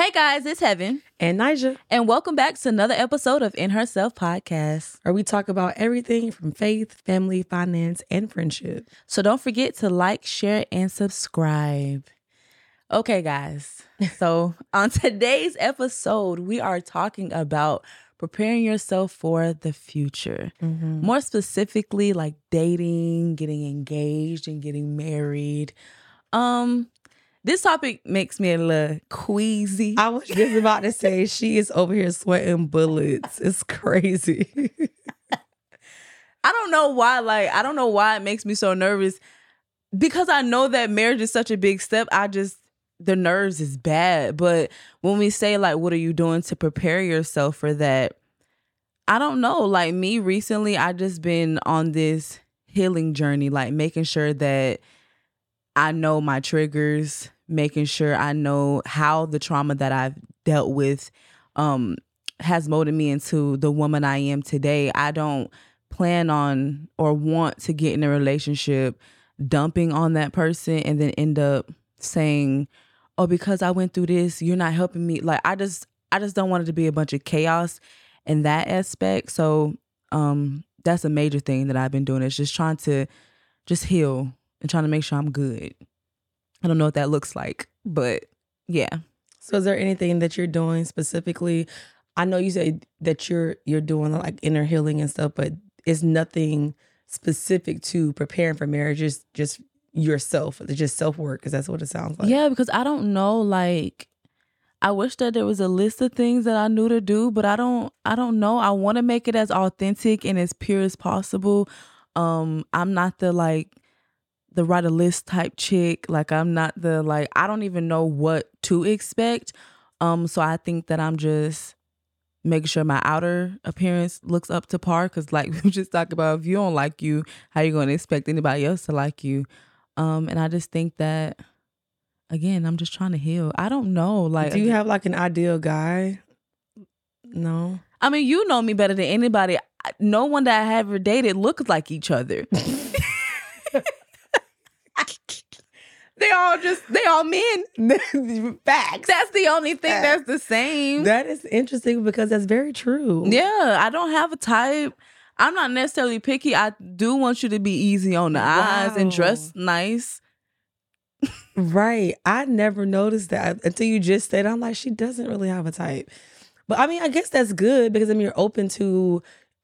Hey guys, it's Heaven. And Nija. And welcome back to another episode of In Herself Podcast, where we talk about everything from faith, family, finance, and friendship. So don't forget to like, share, and subscribe. Okay, guys. So on today's episode, we are talking about preparing yourself for the future. Mm-hmm. More specifically, like dating, getting engaged, and getting married. Um, this topic makes me a little queasy. I was just about to say she is over here sweating bullets. It's crazy. I don't know why, like, I don't know why it makes me so nervous. Because I know that marriage is such a big step, I just the nerves is bad. But when we say like what are you doing to prepare yourself for that? I don't know. Like me recently, I just been on this healing journey, like making sure that I know my triggers, making sure I know how the trauma that I've dealt with um, has molded me into the woman I am today. I don't plan on or want to get in a relationship dumping on that person and then end up saying, "Oh, because I went through this, you're not helping me." Like I just I just don't want it to be a bunch of chaos in that aspect. So, um that's a major thing that I've been doing is just trying to just heal and trying to make sure I'm good. I don't know what that looks like, but yeah. So is there anything that you're doing specifically? I know you said that you're you're doing like inner healing and stuff, but it's nothing specific to preparing for marriage. It's just yourself. It's just self work because that's what it sounds like. Yeah, because I don't know. Like, I wish that there was a list of things that I knew to do, but I don't. I don't know. I want to make it as authentic and as pure as possible. Um, I'm not the like the write a list type chick. Like I'm not the like I don't even know what to expect. Um, so I think that I'm just making sure my outer appearance looks up to par. Cause like we just talked about, if you don't like you, how you gonna expect anybody else to like you? Um, and I just think that again, I'm just trying to heal. I don't know. Like, do you have like an ideal guy? No. I mean, you know me better than anybody. No one that I have ever dated looks like each other. They all just they all men. Facts. That's the only thing Facts. that's the same. That is interesting because that's very true. Yeah, I don't have a type. I'm not necessarily picky. I do want you to be easy on the wow. eyes and dress nice. right. I never noticed that until you just said. I'm like, she doesn't really have a type. But I mean, I guess that's good because I mean, you're open to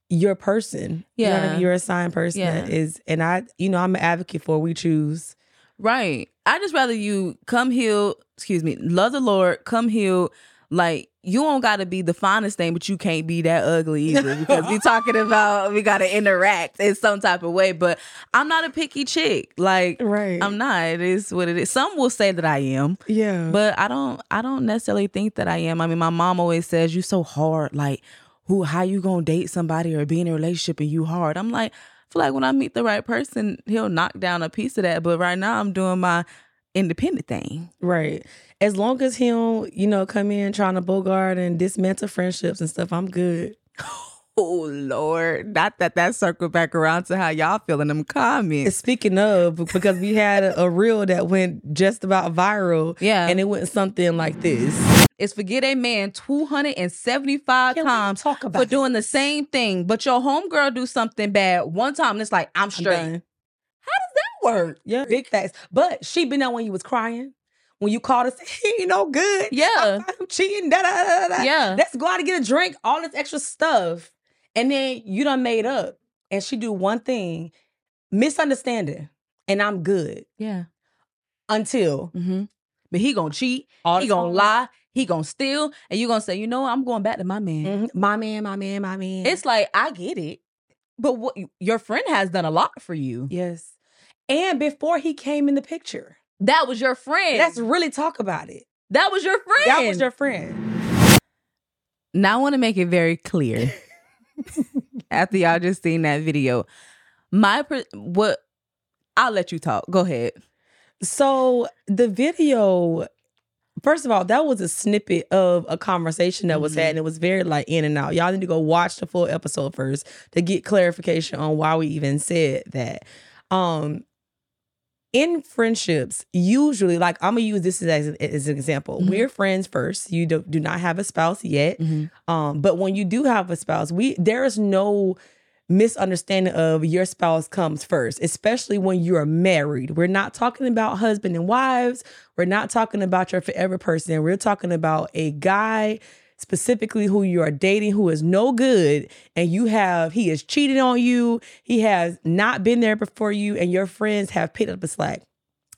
your person. Yeah, you know I mean? you're a signed person yeah. that is, and I, you know, I'm an advocate for we choose. Right. I just rather you come healed, excuse me, love the Lord, come healed. Like you don't gotta be the finest thing, but you can't be that ugly either. Because we talking about we gotta interact in some type of way. But I'm not a picky chick. Like right. I'm not. It is what it is. Some will say that I am. Yeah. But I don't I don't necessarily think that I am. I mean, my mom always says you so hard. Like, who how you gonna date somebody or be in a relationship and you hard? I'm like, feel like when I meet the right person, he'll knock down a piece of that. But right now, I'm doing my independent thing. Right. As long as he don't, you know, come in trying to bogart and dismantle friendships and stuff, I'm good. Oh Lord, not that that circle back around to how y'all feel in them comments. Speaking of, because we had a, a reel that went just about viral, yeah, and it went something like this: "Is forget a man two hundred and seventy-five times talk about for doing the same thing, but your homegirl do something bad one time, and it's like I'm straight. I'm how does that work? Yeah, big facts. But she been there when you was crying when you called us, he ain't no good. Yeah. I'm cheating. Da, da, da, da. Yeah. Let's go out and get a drink. All this extra stuff. And then you done made up and she do one thing, misunderstanding, and I'm good. Yeah. Until. Mm-hmm. But he gonna cheat, All he gonna lie, he gonna steal, and you gonna say, you know I'm going back to my man. Mm-hmm. My man, my man, my man. It's like, I get it. But what your friend has done a lot for you. Yes. And before he came in the picture. That was your friend. Let's really talk about it. That was your friend. That was your friend. Now I want to make it very clear. after y'all just seen that video. My what I'll let you talk. Go ahead. So the video First of all, that was a snippet of a conversation that was mm-hmm. had, and it was very like in and out. Y'all need to go watch the full episode first to get clarification on why we even said that. Um, in friendships, usually, like I'm gonna use this as, as an example. Mm-hmm. We're friends first. You do, do not have a spouse yet, mm-hmm. um, but when you do have a spouse, we there is no misunderstanding of your spouse comes first, especially when you are married. We're not talking about husband and wives. We're not talking about your forever person. We're talking about a guy specifically who you are dating who is no good and you have he has cheated on you he has not been there before you and your friends have picked up the slack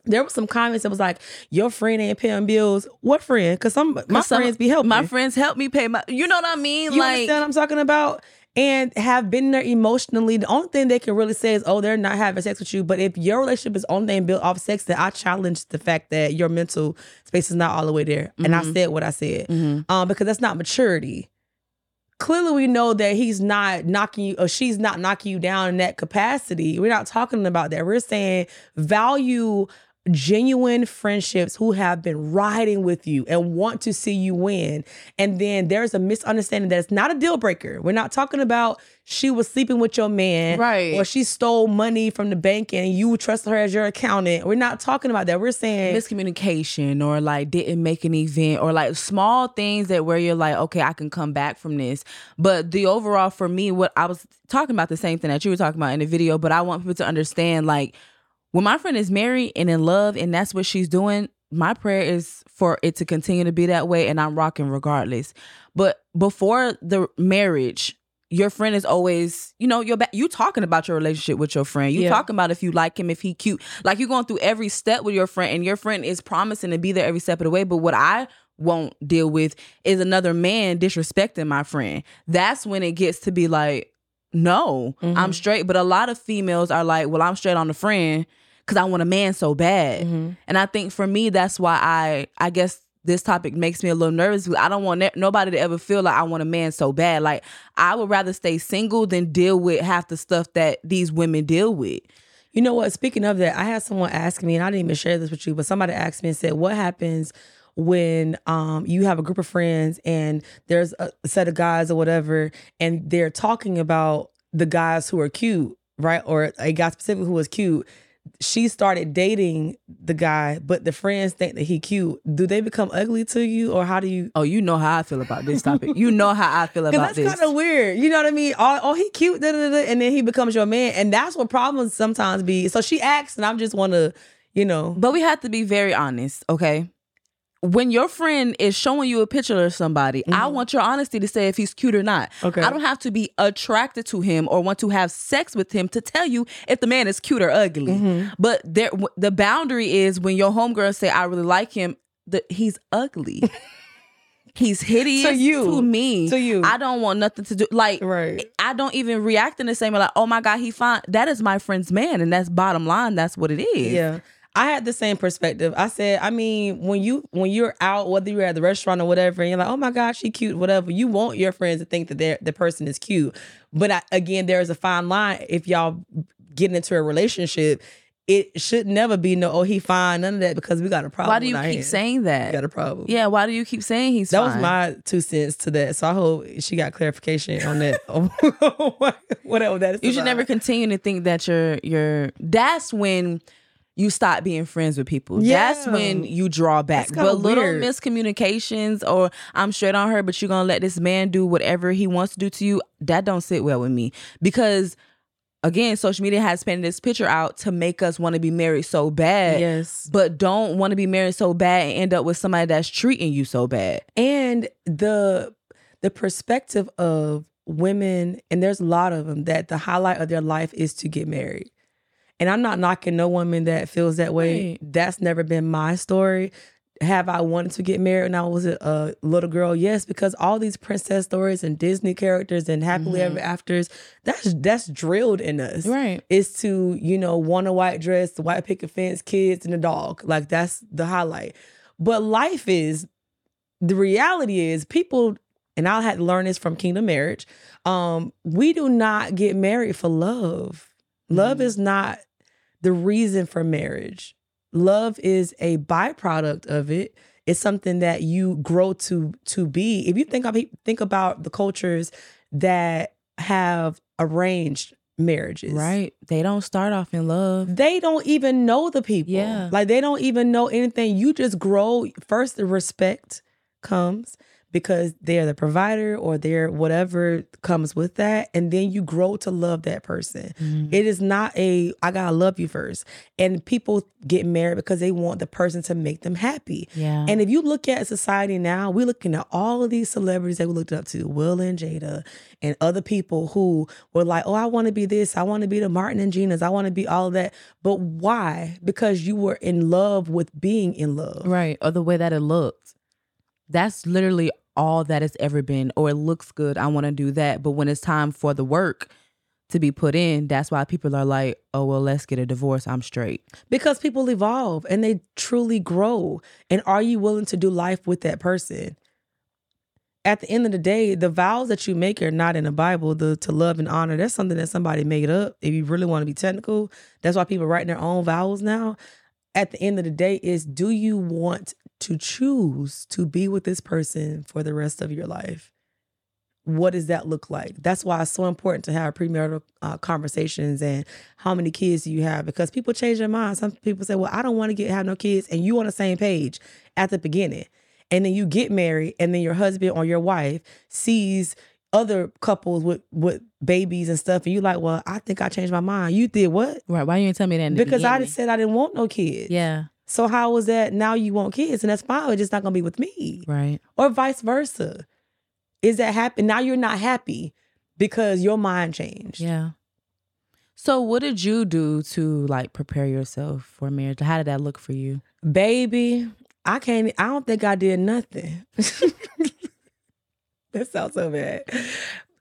there was some comments that was like, "Your friend ain't paying bills." What friend? Because some my some, friends be helping. My friends help me pay my. You know what I mean? You like, understand what I'm talking about? And have been there emotionally. The only thing they can really say is, oh, they're not having sex with you. But if your relationship is only built off sex, then I challenge the fact that your mental space is not all the way there. Mm-hmm. And I mm-hmm. said what I said mm-hmm. um, because that's not maturity. Clearly, we know that he's not knocking you or she's not knocking you down in that capacity. We're not talking about that. We're saying value genuine friendships who have been riding with you and want to see you win. And then there's a misunderstanding that it's not a deal breaker. We're not talking about she was sleeping with your man, right? Or she stole money from the bank and you trusted her as your accountant. We're not talking about that. We're saying miscommunication or like didn't make an event or like small things that where you're like, okay, I can come back from this. But the overall for me, what I was talking about the same thing that you were talking about in the video, but I want people to understand like when my friend is married and in love and that's what she's doing, my prayer is for it to continue to be that way and I'm rocking regardless. But before the marriage, your friend is always, you know, you're ba- you talking about your relationship with your friend. You yeah. talking about if you like him, if he cute. Like you're going through every step with your friend, and your friend is promising to be there every step of the way. But what I won't deal with is another man disrespecting my friend. That's when it gets to be like, no, mm-hmm. I'm straight. But a lot of females are like, well, I'm straight on the friend because I want a man so bad. Mm-hmm. And I think for me, that's why I, I guess this topic makes me a little nervous. I don't want ne- nobody to ever feel like I want a man so bad. Like I would rather stay single than deal with half the stuff that these women deal with. You know what? Speaking of that, I had someone ask me, and I didn't even share this with you, but somebody asked me and said, "What happens?" when um, you have a group of friends and there's a set of guys or whatever, and they're talking about the guys who are cute, right? Or a guy specifically who was cute. She started dating the guy, but the friends think that he cute. Do they become ugly to you, or how do you? Oh, you know how I feel about this topic. you know how I feel about that's this. That's kind of weird. You know what I mean? Oh, oh he cute, da, da, da, and then he becomes your man, and that's what problems sometimes be. So she asked, and I'm just want to, you know. But we have to be very honest, okay? When your friend is showing you a picture of somebody, mm-hmm. I want your honesty to say if he's cute or not. Okay. I don't have to be attracted to him or want to have sex with him to tell you if the man is cute or ugly. Mm-hmm. But there, the boundary is when your homegirl say, "I really like him," that he's ugly. He's hideous to you, to me. To you, I don't want nothing to do. Like, right. I don't even react in the same way. Like, oh my god, he fine. That is my friend's man, and that's bottom line. That's what it is. Yeah. I had the same perspective. I said, I mean, when you when you're out, whether you're at the restaurant or whatever, and you're like, oh my God, she cute, whatever. You want your friends to think that the person is cute. But I, again, there is a fine line if y'all get into a relationship. It should never be no, oh, he fine, none of that because we got a problem. Why do you keep saying that? We got a problem. Yeah, why do you keep saying he's that fine? was my two cents to that. So I hope she got clarification on that. whatever that is. You should never continue to think that you're you're that's when you stop being friends with people. Yeah. That's when you draw back. But little weird. miscommunications or I'm straight on her, but you're gonna let this man do whatever he wants to do to you, that don't sit well with me. Because again, social media has painted this picture out to make us want to be married so bad. Yes. But don't want to be married so bad and end up with somebody that's treating you so bad. And the the perspective of women, and there's a lot of them that the highlight of their life is to get married. And I'm not knocking no woman that feels that way. Right. That's never been my story. Have I wanted to get married when I was a, little girl? Yes, because all these princess stories and Disney characters and happily mm-hmm. ever afters, that's that's drilled in us. Right. Is to, you know, want a white dress, the white picket fence, kids, and a dog. Like that's the highlight. But life is the reality is people and I had to learn this from Kingdom Marriage. Um, we do not get married for love. Love mm-hmm. is not the reason for marriage. Love is a byproduct of it. It's something that you grow to to be. If you think of think about the cultures that have arranged marriages. Right. They don't start off in love. They don't even know the people. Yeah. Like they don't even know anything. You just grow. First, the respect comes because they're the provider or they're whatever comes with that. And then you grow to love that person. Mm-hmm. It is not a, I gotta love you first. And people get married because they want the person to make them happy. Yeah. And if you look at society now, we're looking at all of these celebrities that we looked up to, Will and Jada, and other people who were like, oh, I wanna be this, I wanna be the Martin and Gina's, I wanna be all of that. But why? Because you were in love with being in love. Right. Or the way that it looked that's literally all that it's ever been or it looks good i want to do that. But when it's time for the work to be put in that's why people are like oh well let's get a divorce i'm straight. Because people evolve and they truly grow. And are you willing to do life with that person? At the end of the day the vows that you make are not in the bible the to love and honor. That's something that somebody made up. If you really want to be technical that's why people writing their own vows now. At the end of the day is do you want to choose to be with this person for the rest of your life? What does that look like? That's why it's so important to have premarital uh, conversations and how many kids do you have because people change their minds. Some people say, "Well, I don't want to get have no kids," and you on the same page at the beginning, and then you get married, and then your husband or your wife sees other couples with with babies and stuff, and you like, well, I think I changed my mind. You did what? Right? Why you didn't tell me that? because I just said I didn't want no kids. Yeah. So how was that? Now you want kids, and that's fine. It's just not gonna be with me, right? Or vice versa. Is that happy? Now you're not happy because your mind changed. Yeah. So what did you do to like prepare yourself for marriage? How did that look for you, baby? I can't. I don't think I did nothing. that sounds so bad.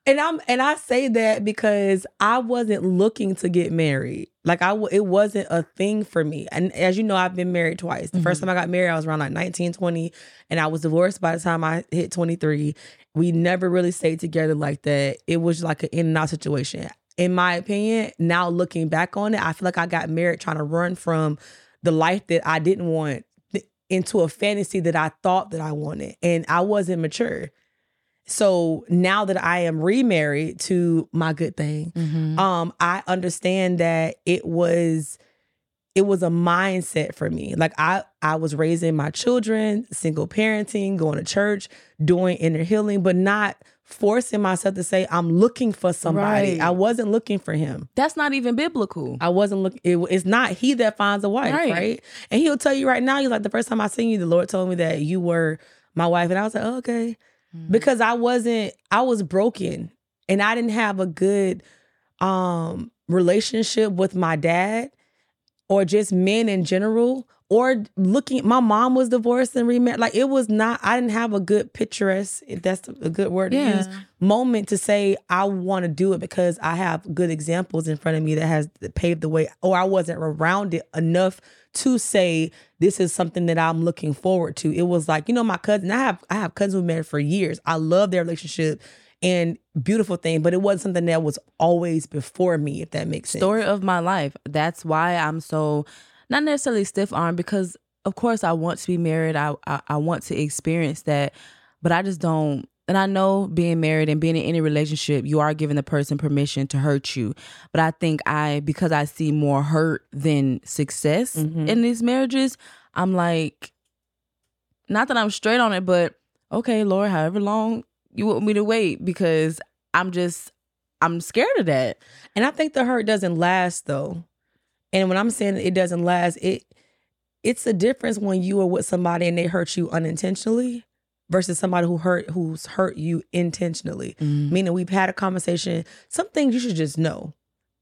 And I'm and I say that because I wasn't looking to get married. Like I it wasn't a thing for me. And as you know, I've been married twice. The mm-hmm. first time I got married, I was around like 19, 20, and I was divorced by the time I hit 23. We never really stayed together like that. It was like an in and out situation. In my opinion, now looking back on it, I feel like I got married trying to run from the life that I didn't want into a fantasy that I thought that I wanted. And I wasn't mature. So now that I am remarried to my good thing, mm-hmm. um, I understand that it was it was a mindset for me. Like I I was raising my children, single parenting, going to church, doing inner healing, but not forcing myself to say I'm looking for somebody. Right. I wasn't looking for him. That's not even biblical. I wasn't looking. It, it's not he that finds a wife, right. right? And he'll tell you right now. He's like the first time I seen you, the Lord told me that you were my wife, and I was like, oh, okay mm-hmm. because I wasn't I was broken and I didn't have a good um relationship with my dad or just men in general or looking my mom was divorced and remarried like it was not i didn't have a good picturesque if that's a good word to use moment to say i want to do it because i have good examples in front of me that has paved the way or i wasn't around it enough to say this is something that I'm looking forward to. It was like, you know, my cousin, I have I have cousins who married for years. I love their relationship and beautiful thing, but it wasn't something that was always before me, if that makes sense. Story of my life. That's why I'm so not necessarily stiff armed because of course I want to be married. I, I I want to experience that, but I just don't and I know being married and being in any relationship, you are giving the person permission to hurt you. But I think I, because I see more hurt than success mm-hmm. in these marriages, I'm like, not that I'm straight on it, but okay, Lord, however long you want me to wait, because I'm just, I'm scared of that. And I think the hurt doesn't last though. And when I'm saying it doesn't last, it, it's a difference when you are with somebody and they hurt you unintentionally versus somebody who hurt who's hurt you intentionally. Mm. Meaning we've had a conversation. Some things you should just know.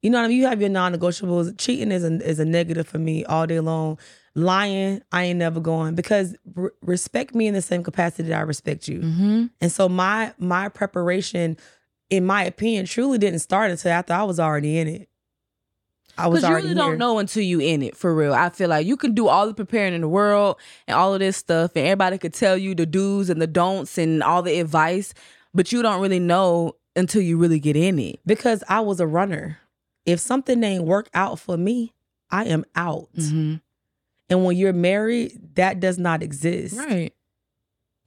You know what I mean? You have your non-negotiables. Cheating is a, is a negative for me all day long. Lying, I ain't never going because r- respect me in the same capacity that I respect you. Mm-hmm. And so my my preparation, in my opinion, truly didn't start until after I was already in it. I was already you really here. don't know until you in it for real. I feel like you can do all the preparing in the world and all of this stuff, and everybody could tell you the do's and the don'ts and all the advice, but you don't really know until you really get in it. Because I was a runner. If something ain't work out for me, I am out. Mm-hmm. And when you're married, that does not exist. Right.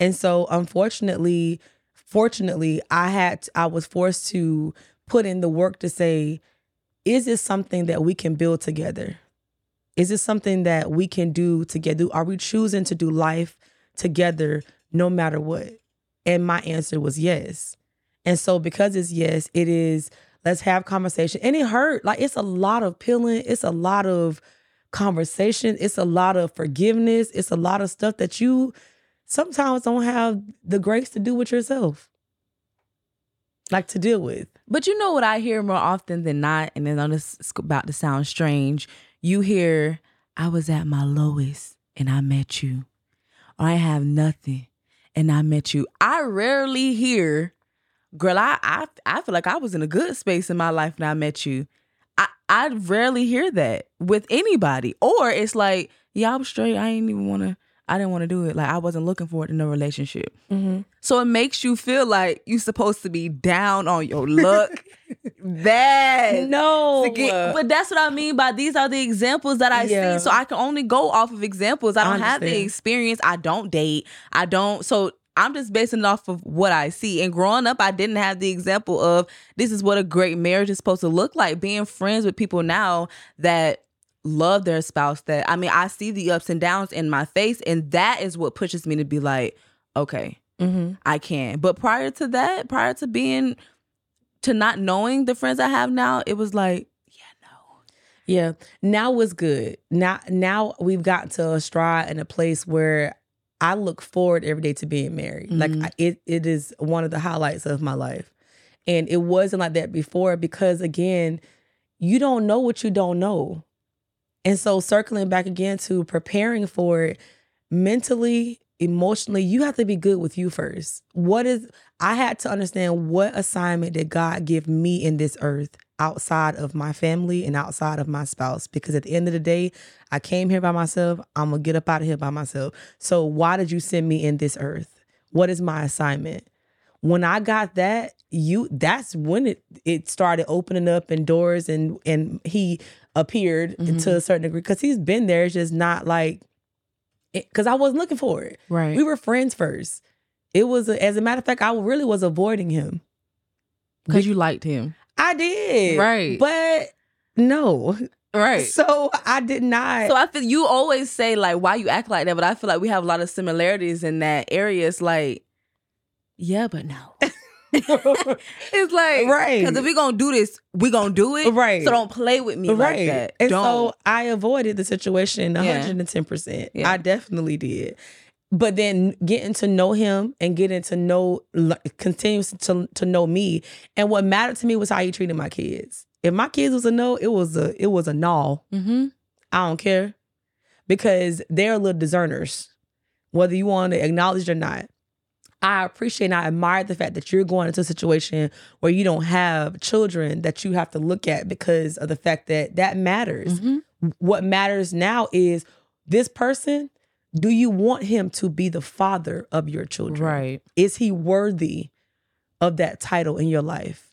And so, unfortunately, fortunately, I had I was forced to put in the work to say is this something that we can build together? Is this something that we can do together? Are we choosing to do life together no matter what? And my answer was yes. And so because it's yes, it is let's have conversation. And it hurt. Like it's a lot of peeling, it's a lot of conversation, it's a lot of forgiveness, it's a lot of stuff that you sometimes don't have the grace to do with yourself. Like to deal with. But you know what I hear more often than not, and then this is about to sound strange you hear, I was at my lowest and I met you. Or I have nothing and I met you. I rarely hear, girl, I, I I feel like I was in a good space in my life and I met you. I, I rarely hear that with anybody. Or it's like, yeah, I was straight. I ain't even wanna I didn't want to do it. Like I wasn't looking for it in a relationship. Mm-hmm. So it makes you feel like you're supposed to be down on your luck. that no, get, but that's what I mean by these are the examples that I yeah. see. So I can only go off of examples. I don't I have the experience. I don't date. I don't. So I'm just basing it off of what I see. And growing up, I didn't have the example of this is what a great marriage is supposed to look like. Being friends with people now that love their spouse that I mean I see the ups and downs in my face and that is what pushes me to be like okay mm-hmm. I can. But prior to that prior to being to not knowing the friends I have now it was like yeah no. Yeah now was good. Now now we've gotten to a stride and a place where I look forward every day to being married. Mm-hmm. like it it is one of the highlights of my life. And it wasn't like that before because again you don't know what you don't know and so circling back again to preparing for it mentally, emotionally, you have to be good with you first. What is I had to understand what assignment did God give me in this earth outside of my family and outside of my spouse because at the end of the day, I came here by myself, I'm going to get up out of here by myself. So why did you send me in this earth? What is my assignment? When I got that, you that's when it it started opening up and doors and and he appeared mm-hmm. to a certain degree because he's been there. It's just not like because I wasn't looking for it. Right. We were friends first. It was as a matter of fact, I really was avoiding him because you liked him. I did. Right. But no. Right. So I did not. So I feel you always say like why you act like that, but I feel like we have a lot of similarities in that area. It's like, yeah, but no. it's like right. because if we're gonna do this we're gonna do it. Right. So don't play with me right. like that. And don't. so i avoided the situation 110% yeah. i definitely did. But then getting to know him and getting to know continues to, to know me and what mattered to me was how he treated my kids. If my kids was a no it was a it was a no. Mm-hmm. i don't care. Because they're little discerners whether you want to acknowledge it or not I appreciate and I admire the fact that you're going into a situation where you don't have children that you have to look at because of the fact that that matters. Mm-hmm. What matters now is this person, do you want him to be the father of your children? Right. Is he worthy of that title in your life?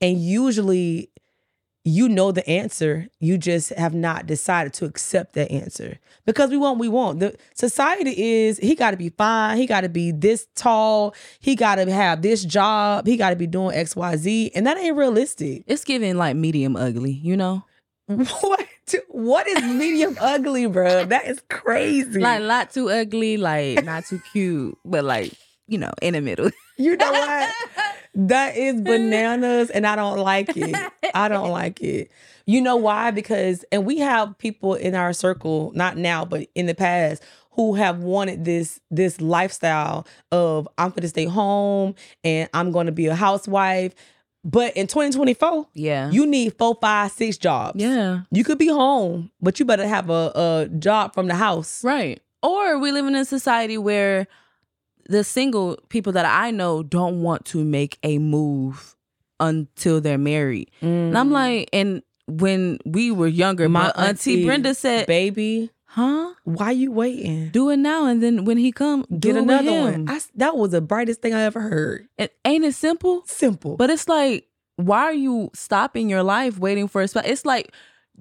And usually you know the answer. You just have not decided to accept that answer because we want, we want. The society is he got to be fine. He got to be this tall. He got to have this job. He got to be doing X, Y, Z, and that ain't realistic. It's giving like medium ugly, you know. What? What is medium ugly, bro? That is crazy. Like not too ugly, like not too cute, but like you know, in the middle. You know what? That is bananas, and I don't like it. I don't like it. You know why? Because, and we have people in our circle, not now, but in the past, who have wanted this this lifestyle of I'm going to stay home and I'm going to be a housewife. But in 2024, yeah, you need four, five, six jobs. Yeah, you could be home, but you better have a, a job from the house, right? Or we live in a society where the single people that I know don't want to make a move until they're married. Mm. And I'm mm. like, and when we were younger, my, my auntie, auntie, Brenda said, "Baby, huh? Why you waiting? Do it now, and then when he come, get another one." I, that was the brightest thing I ever heard. And ain't it simple? Simple, but it's like, why are you stopping your life waiting for a spouse? It's like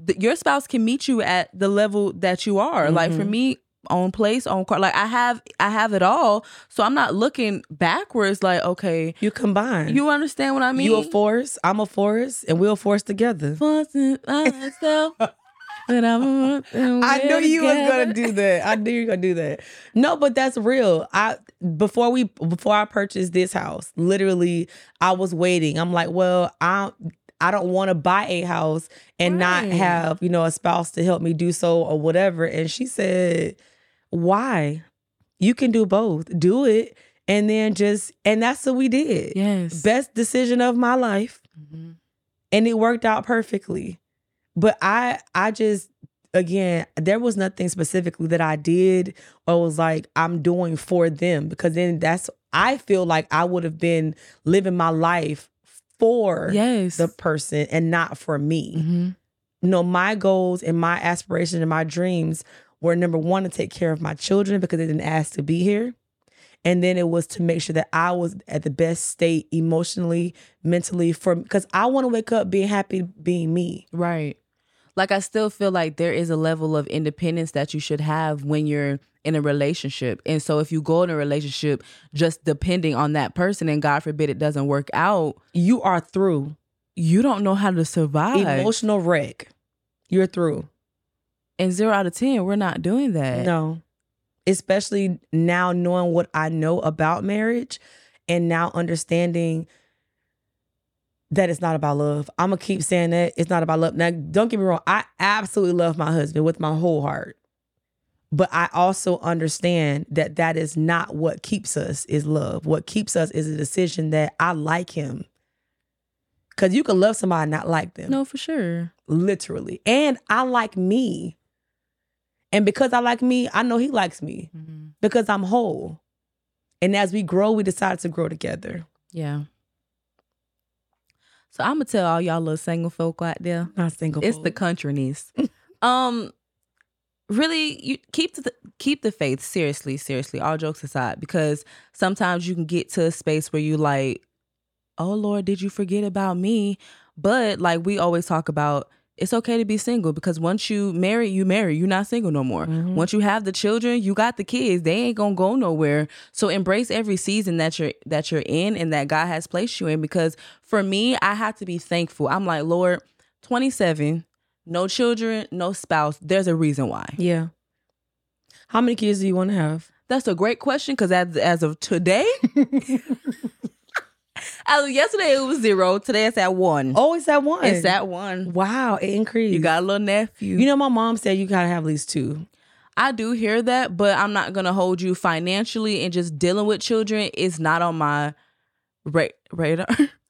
th- your spouse can meet you at the level that you are. Mm-hmm. Like for mm-hmm. me, own place, own car. Like I have I have it all. So I'm not looking backwards like, okay. You combine. You understand what I mean? You a force, I'm a force, and we'll force together. Forcing myself. But I'm I knew you was gonna do that. I knew you were gonna do that. No, but that's real. I before we before I purchased this house, literally, I was waiting. I'm like, well, I I don't want to buy a house and right. not have, you know, a spouse to help me do so or whatever. And she said, Why? You can do both. Do it. And then just, and that's what we did. Yes. Best decision of my life. Mm-hmm. And it worked out perfectly. But I, I just, again, there was nothing specifically that I did or was like, I'm doing for them because then that's, I feel like I would have been living my life for yes. the person and not for me. Mm-hmm. No, my goals and my aspirations and my dreams were number one to take care of my children because they didn't ask to be here. And then it was to make sure that I was at the best state emotionally, mentally, for because I want to wake up being happy being me. Right. Like I still feel like there is a level of independence that you should have when you're in a relationship. And so if you go in a relationship just depending on that person and God forbid it doesn't work out, you are through. You don't know how to survive. Emotional wreck. You're through. And zero out of 10, we're not doing that. No. Especially now knowing what I know about marriage and now understanding that it's not about love. I'm gonna keep saying that it's not about love. Now, don't get me wrong. I absolutely love my husband with my whole heart. But I also understand that that is not what keeps us is love. What keeps us is a decision that I like him. Cause you can love somebody not like them. No, for sure. Literally. And I like me. And because I like me, I know he likes me. Mm-hmm. Because I'm whole. And as we grow, we decide to grow together. Yeah. So I'm gonna tell all y'all little single folk out there. Not single. It's folk. the country niece. um, really you keep the keep the faith seriously seriously all jokes aside because sometimes you can get to a space where you like oh lord did you forget about me but like we always talk about it's okay to be single because once you marry you marry you're not single no more mm-hmm. once you have the children you got the kids they ain't gonna go nowhere so embrace every season that you're that you're in and that god has placed you in because for me i have to be thankful i'm like lord 27 no children, no spouse. There's a reason why. Yeah. How many kids do you want to have? That's a great question because as as of today, yesterday it was zero. Today it's at one. Oh, it's at one. It's at one. Wow, it increased. You got a little nephew. You know, my mom said you gotta have at least two. I do hear that, but I'm not gonna hold you financially and just dealing with children is not on my ra- radar.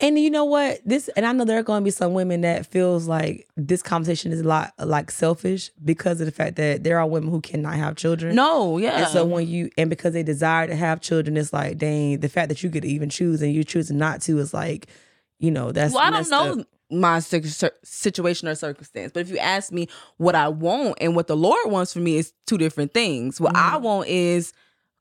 And you know what? This and I know there are going to be some women that feels like this conversation is a lot like selfish because of the fact that there are women who cannot have children. No, yeah. And so when you and because they desire to have children, it's like, dang, the fact that you could even choose and you choosing not to is like, you know, that's. Well, I don't know. Up. My situation or circumstance, but if you ask me what I want and what the Lord wants for me is two different things. What mm-hmm. I want is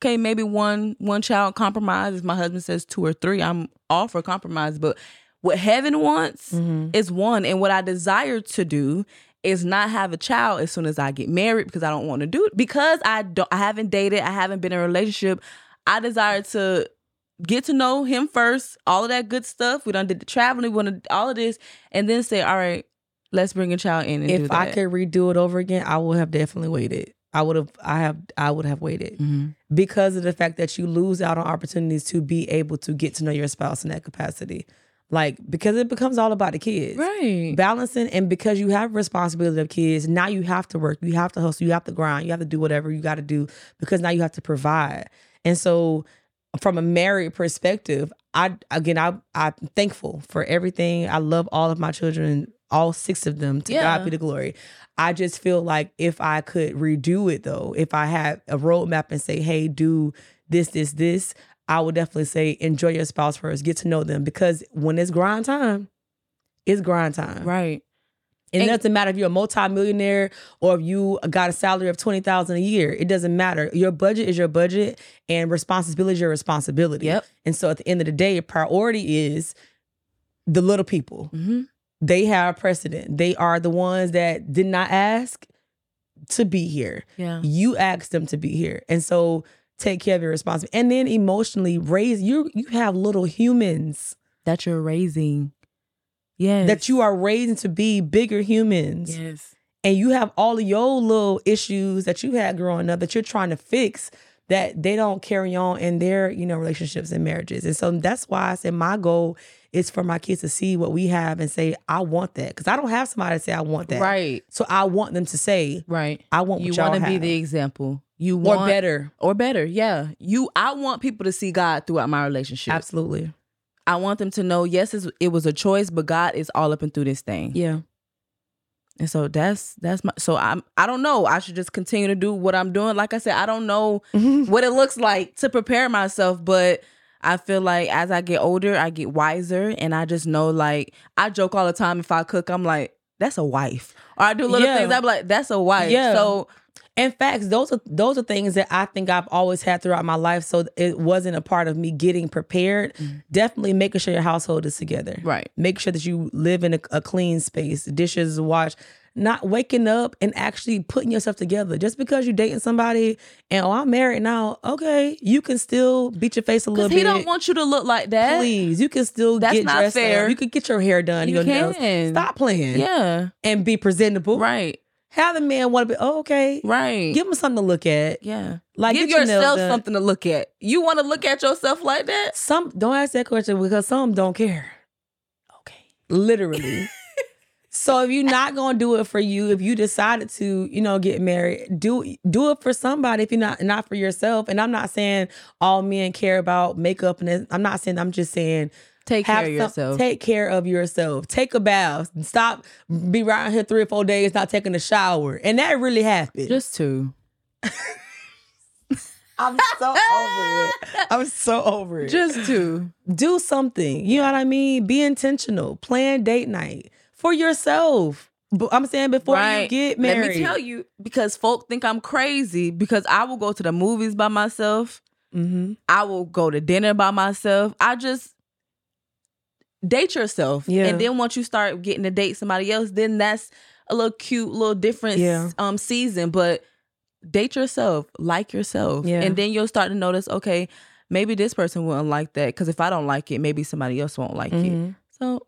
okay, maybe one one child compromise. If my husband says two or three, I'm all for compromise. But what heaven wants mm-hmm. is one, and what I desire to do is not have a child as soon as I get married because I don't want to do it because I don't. I haven't dated. I haven't been in a relationship. I desire to get to know him first. All of that good stuff. We done did the traveling. We to all of this, and then say, all right, let's bring a child in. if I could redo it over again, I would have definitely waited. I would have I have I would have waited mm-hmm. because of the fact that you lose out on opportunities to be able to get to know your spouse in that capacity. Like because it becomes all about the kids. Right. Balancing and because you have responsibility of kids, now you have to work, you have to hustle, you have to grind, you have to do whatever you got to do because now you have to provide. And so from a married perspective, I again I I'm thankful for everything. I love all of my children, all six of them. To yeah. God be the glory. I just feel like if I could redo it though, if I had a roadmap and say, hey, do this, this, this, I would definitely say enjoy your spouse first, get to know them because when it's grind time, it's grind time. Right. And, and it doesn't matter if you're a multimillionaire or if you got a salary of twenty thousand a year. It doesn't matter. Your budget is your budget, and responsibility is your responsibility. Yep. And so at the end of the day, your priority is the little people. Mm-hmm they have precedent. They are the ones that did not ask. to be here. Yeah. You asked them to be here. And so take care of your responsibility. And then emotionally raise you you have little humans that you're raising. Yes. That you are raising to be bigger humans. Yes. And you have all of your little issues that you had growing up that you're trying to fix that they don't carry on in their, you know, relationships and marriages. And so that's why I said my goal is for my kids to see what we have and say, I want that. Because I don't have somebody to say I want that. Right. So I want them to say, Right. I want you want to be the example. You want or better. Or better, yeah. You I want people to see God throughout my relationship. Absolutely. I want them to know, yes, it was a choice, but God is all up and through this thing. Yeah. And so that's that's my so I'm I don't know. I should just continue to do what I'm doing. Like I said, I don't know what it looks like to prepare myself, but I feel like as I get older, I get wiser and I just know like I joke all the time if I cook, I'm like, that's a wife. Or I do little yeah. things, I'm like, that's a wife. Yeah. So in fact, those are those are things that I think I've always had throughout my life. So it wasn't a part of me getting prepared. Mm. Definitely making sure your household is together. Right. Make sure that you live in a, a clean space, dishes washed not waking up and actually putting yourself together. Just because you're dating somebody and oh, I'm married now, okay, you can still beat your face a little he bit. He don't want you to look like that. Please, you can still That's get not dressed fair. Up. You can get your hair done. You your can. nails. Stop playing. Yeah, and be presentable. Right. Have the man want to be oh, okay. Right. Give him something to look at. Yeah. Like give yourself something to look at. You want to look at yourself like that? Some don't ask that question because some don't care. Okay. Literally. So if you're not gonna do it for you, if you decided to, you know, get married, do do it for somebody. If you're not not for yourself, and I'm not saying all men care about makeup, and I'm not saying I'm just saying take care of yourself. Take care of yourself. Take a bath. Stop be right here three or four days not taking a shower, and that really happened. Just two. I'm so over it. I'm so over it. Just two. Do something. You know what I mean? Be intentional. Plan date night for yourself. I'm saying before right. you get married. Let me tell you, because folk think I'm crazy because I will go to the movies by myself. Mm-hmm. I will go to dinner by myself. I just date yourself. Yeah. And then once you start getting to date somebody else, then that's a little cute, little different yeah. um season. But date yourself, like yourself. Yeah. And then you'll start to notice, okay, maybe this person wouldn't like that. Cause if I don't like it, maybe somebody else won't like mm-hmm. it. So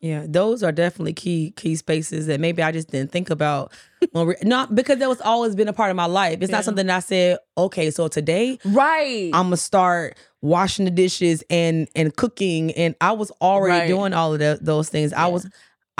yeah, those are definitely key key spaces that maybe I just didn't think about. When not because that was always been a part of my life. It's yeah. not something I said. Okay, so today, right, I'm gonna start washing the dishes and and cooking, and I was already right. doing all of the, those things. Yeah. I was.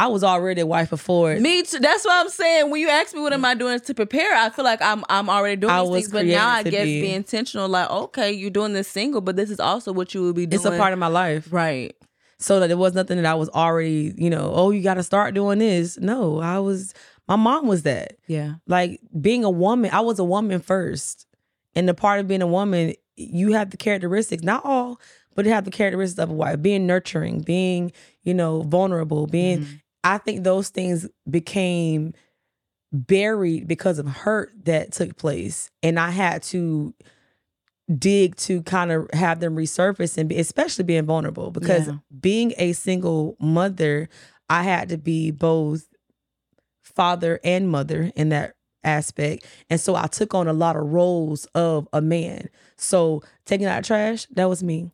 I was already a wife before. Me too. That's what I'm saying. When you ask me what am I doing to prepare, I feel like I'm I'm already doing I these things. But now I guess be. be intentional. Like, okay, you're doing this single, but this is also what you will be doing. It's a part of my life, right? So that it was nothing that I was already, you know, oh, you got to start doing this. No, I was, my mom was that. Yeah. Like being a woman, I was a woman first. And the part of being a woman, you have the characteristics, not all, but it have the characteristics of a wife, being nurturing, being, you know, vulnerable, being, mm-hmm. I think those things became buried because of hurt that took place. And I had to, dig to kind of have them resurface and be, especially being vulnerable because yeah. being a single mother, I had to be both father and mother in that aspect. And so I took on a lot of roles of a man. So taking out trash, that was me.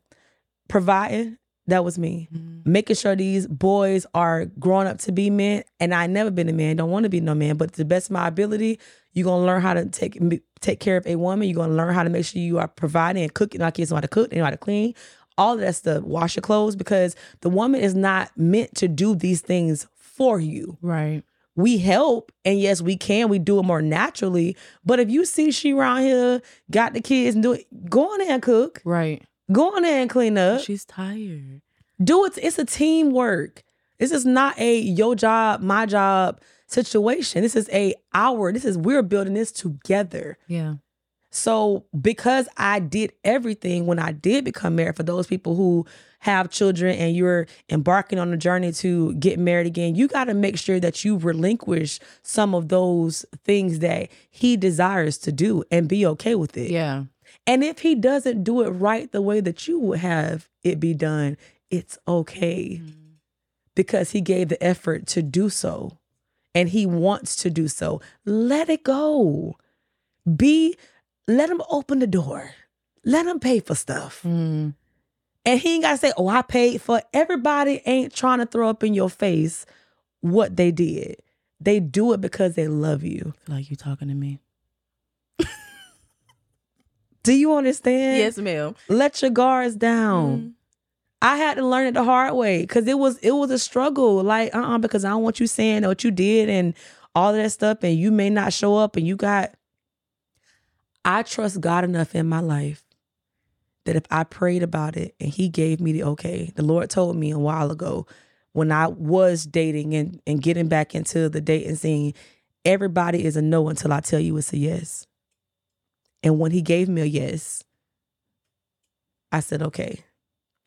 Providing, that was me. Mm-hmm. Making sure these boys are growing up to be men. And I never been a man, don't want to be no man, but to the best of my ability, you're gonna learn how to take take care of a woman. You're gonna learn how to make sure you are providing and cooking. Our kids know how to cook, they know how to clean, all of that stuff. Wash your clothes because the woman is not meant to do these things for you. Right. We help, and yes, we can. We do it more naturally. But if you see she around here got the kids and do it, go on there and cook. Right. Go on there and clean up. She's tired. Do it. It's a teamwork. This is not a your job, my job situation. This is a our, this is we're building this together. Yeah. So because I did everything when I did become married for those people who have children and you're embarking on a journey to get married again, you got to make sure that you relinquish some of those things that he desires to do and be okay with it. Yeah. And if he doesn't do it right the way that you would have it be done, it's okay. Mm-hmm. Because he gave the effort to do so and he wants to do so. Let it go. Be let him open the door. Let him pay for stuff. Mm. And he ain't gotta say, oh, I paid for it. everybody ain't trying to throw up in your face what they did. They do it because they love you. like you talking to me. Do you understand? Yes, ma'am. Let your guards down. Mm. I had to learn it the hard way because it was it was a struggle. Like, uh uh because I don't want you saying what you did and all of that stuff, and you may not show up and you got I trust God enough in my life that if I prayed about it and he gave me the okay, the Lord told me a while ago when I was dating and, and getting back into the dating scene, everybody is a no until I tell you it's a yes. And when he gave me a yes, I said, okay.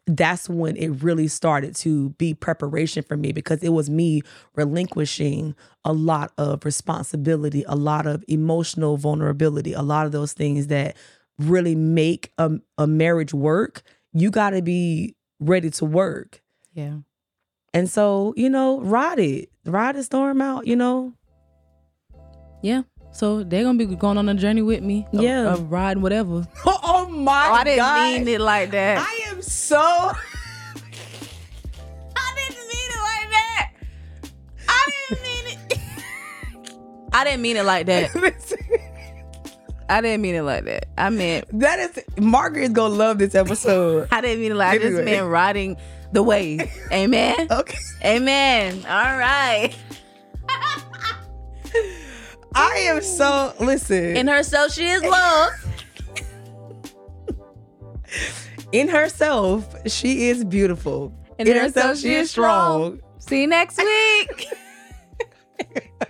That's when it really started to be preparation for me because it was me relinquishing a lot of responsibility, a lot of emotional vulnerability, a lot of those things that really make a, a marriage work. You got to be ready to work. Yeah. And so, you know, ride it, ride the storm out, you know. Yeah. So they're gonna be going on a journey with me. Yeah. Of riding whatever. Oh, oh my Oh, I didn't God. mean it like that. I am so. I didn't mean it like that. I didn't mean it. I didn't mean it like that. I didn't mean it like that. I meant that is Margaret's gonna love this episode. I didn't mean it like I just meant riding the wave. Amen. Okay. Amen. All right. I am so listen. In herself, she is loved in herself, she is beautiful. In herself, herself she, she is strong. strong. See you next week.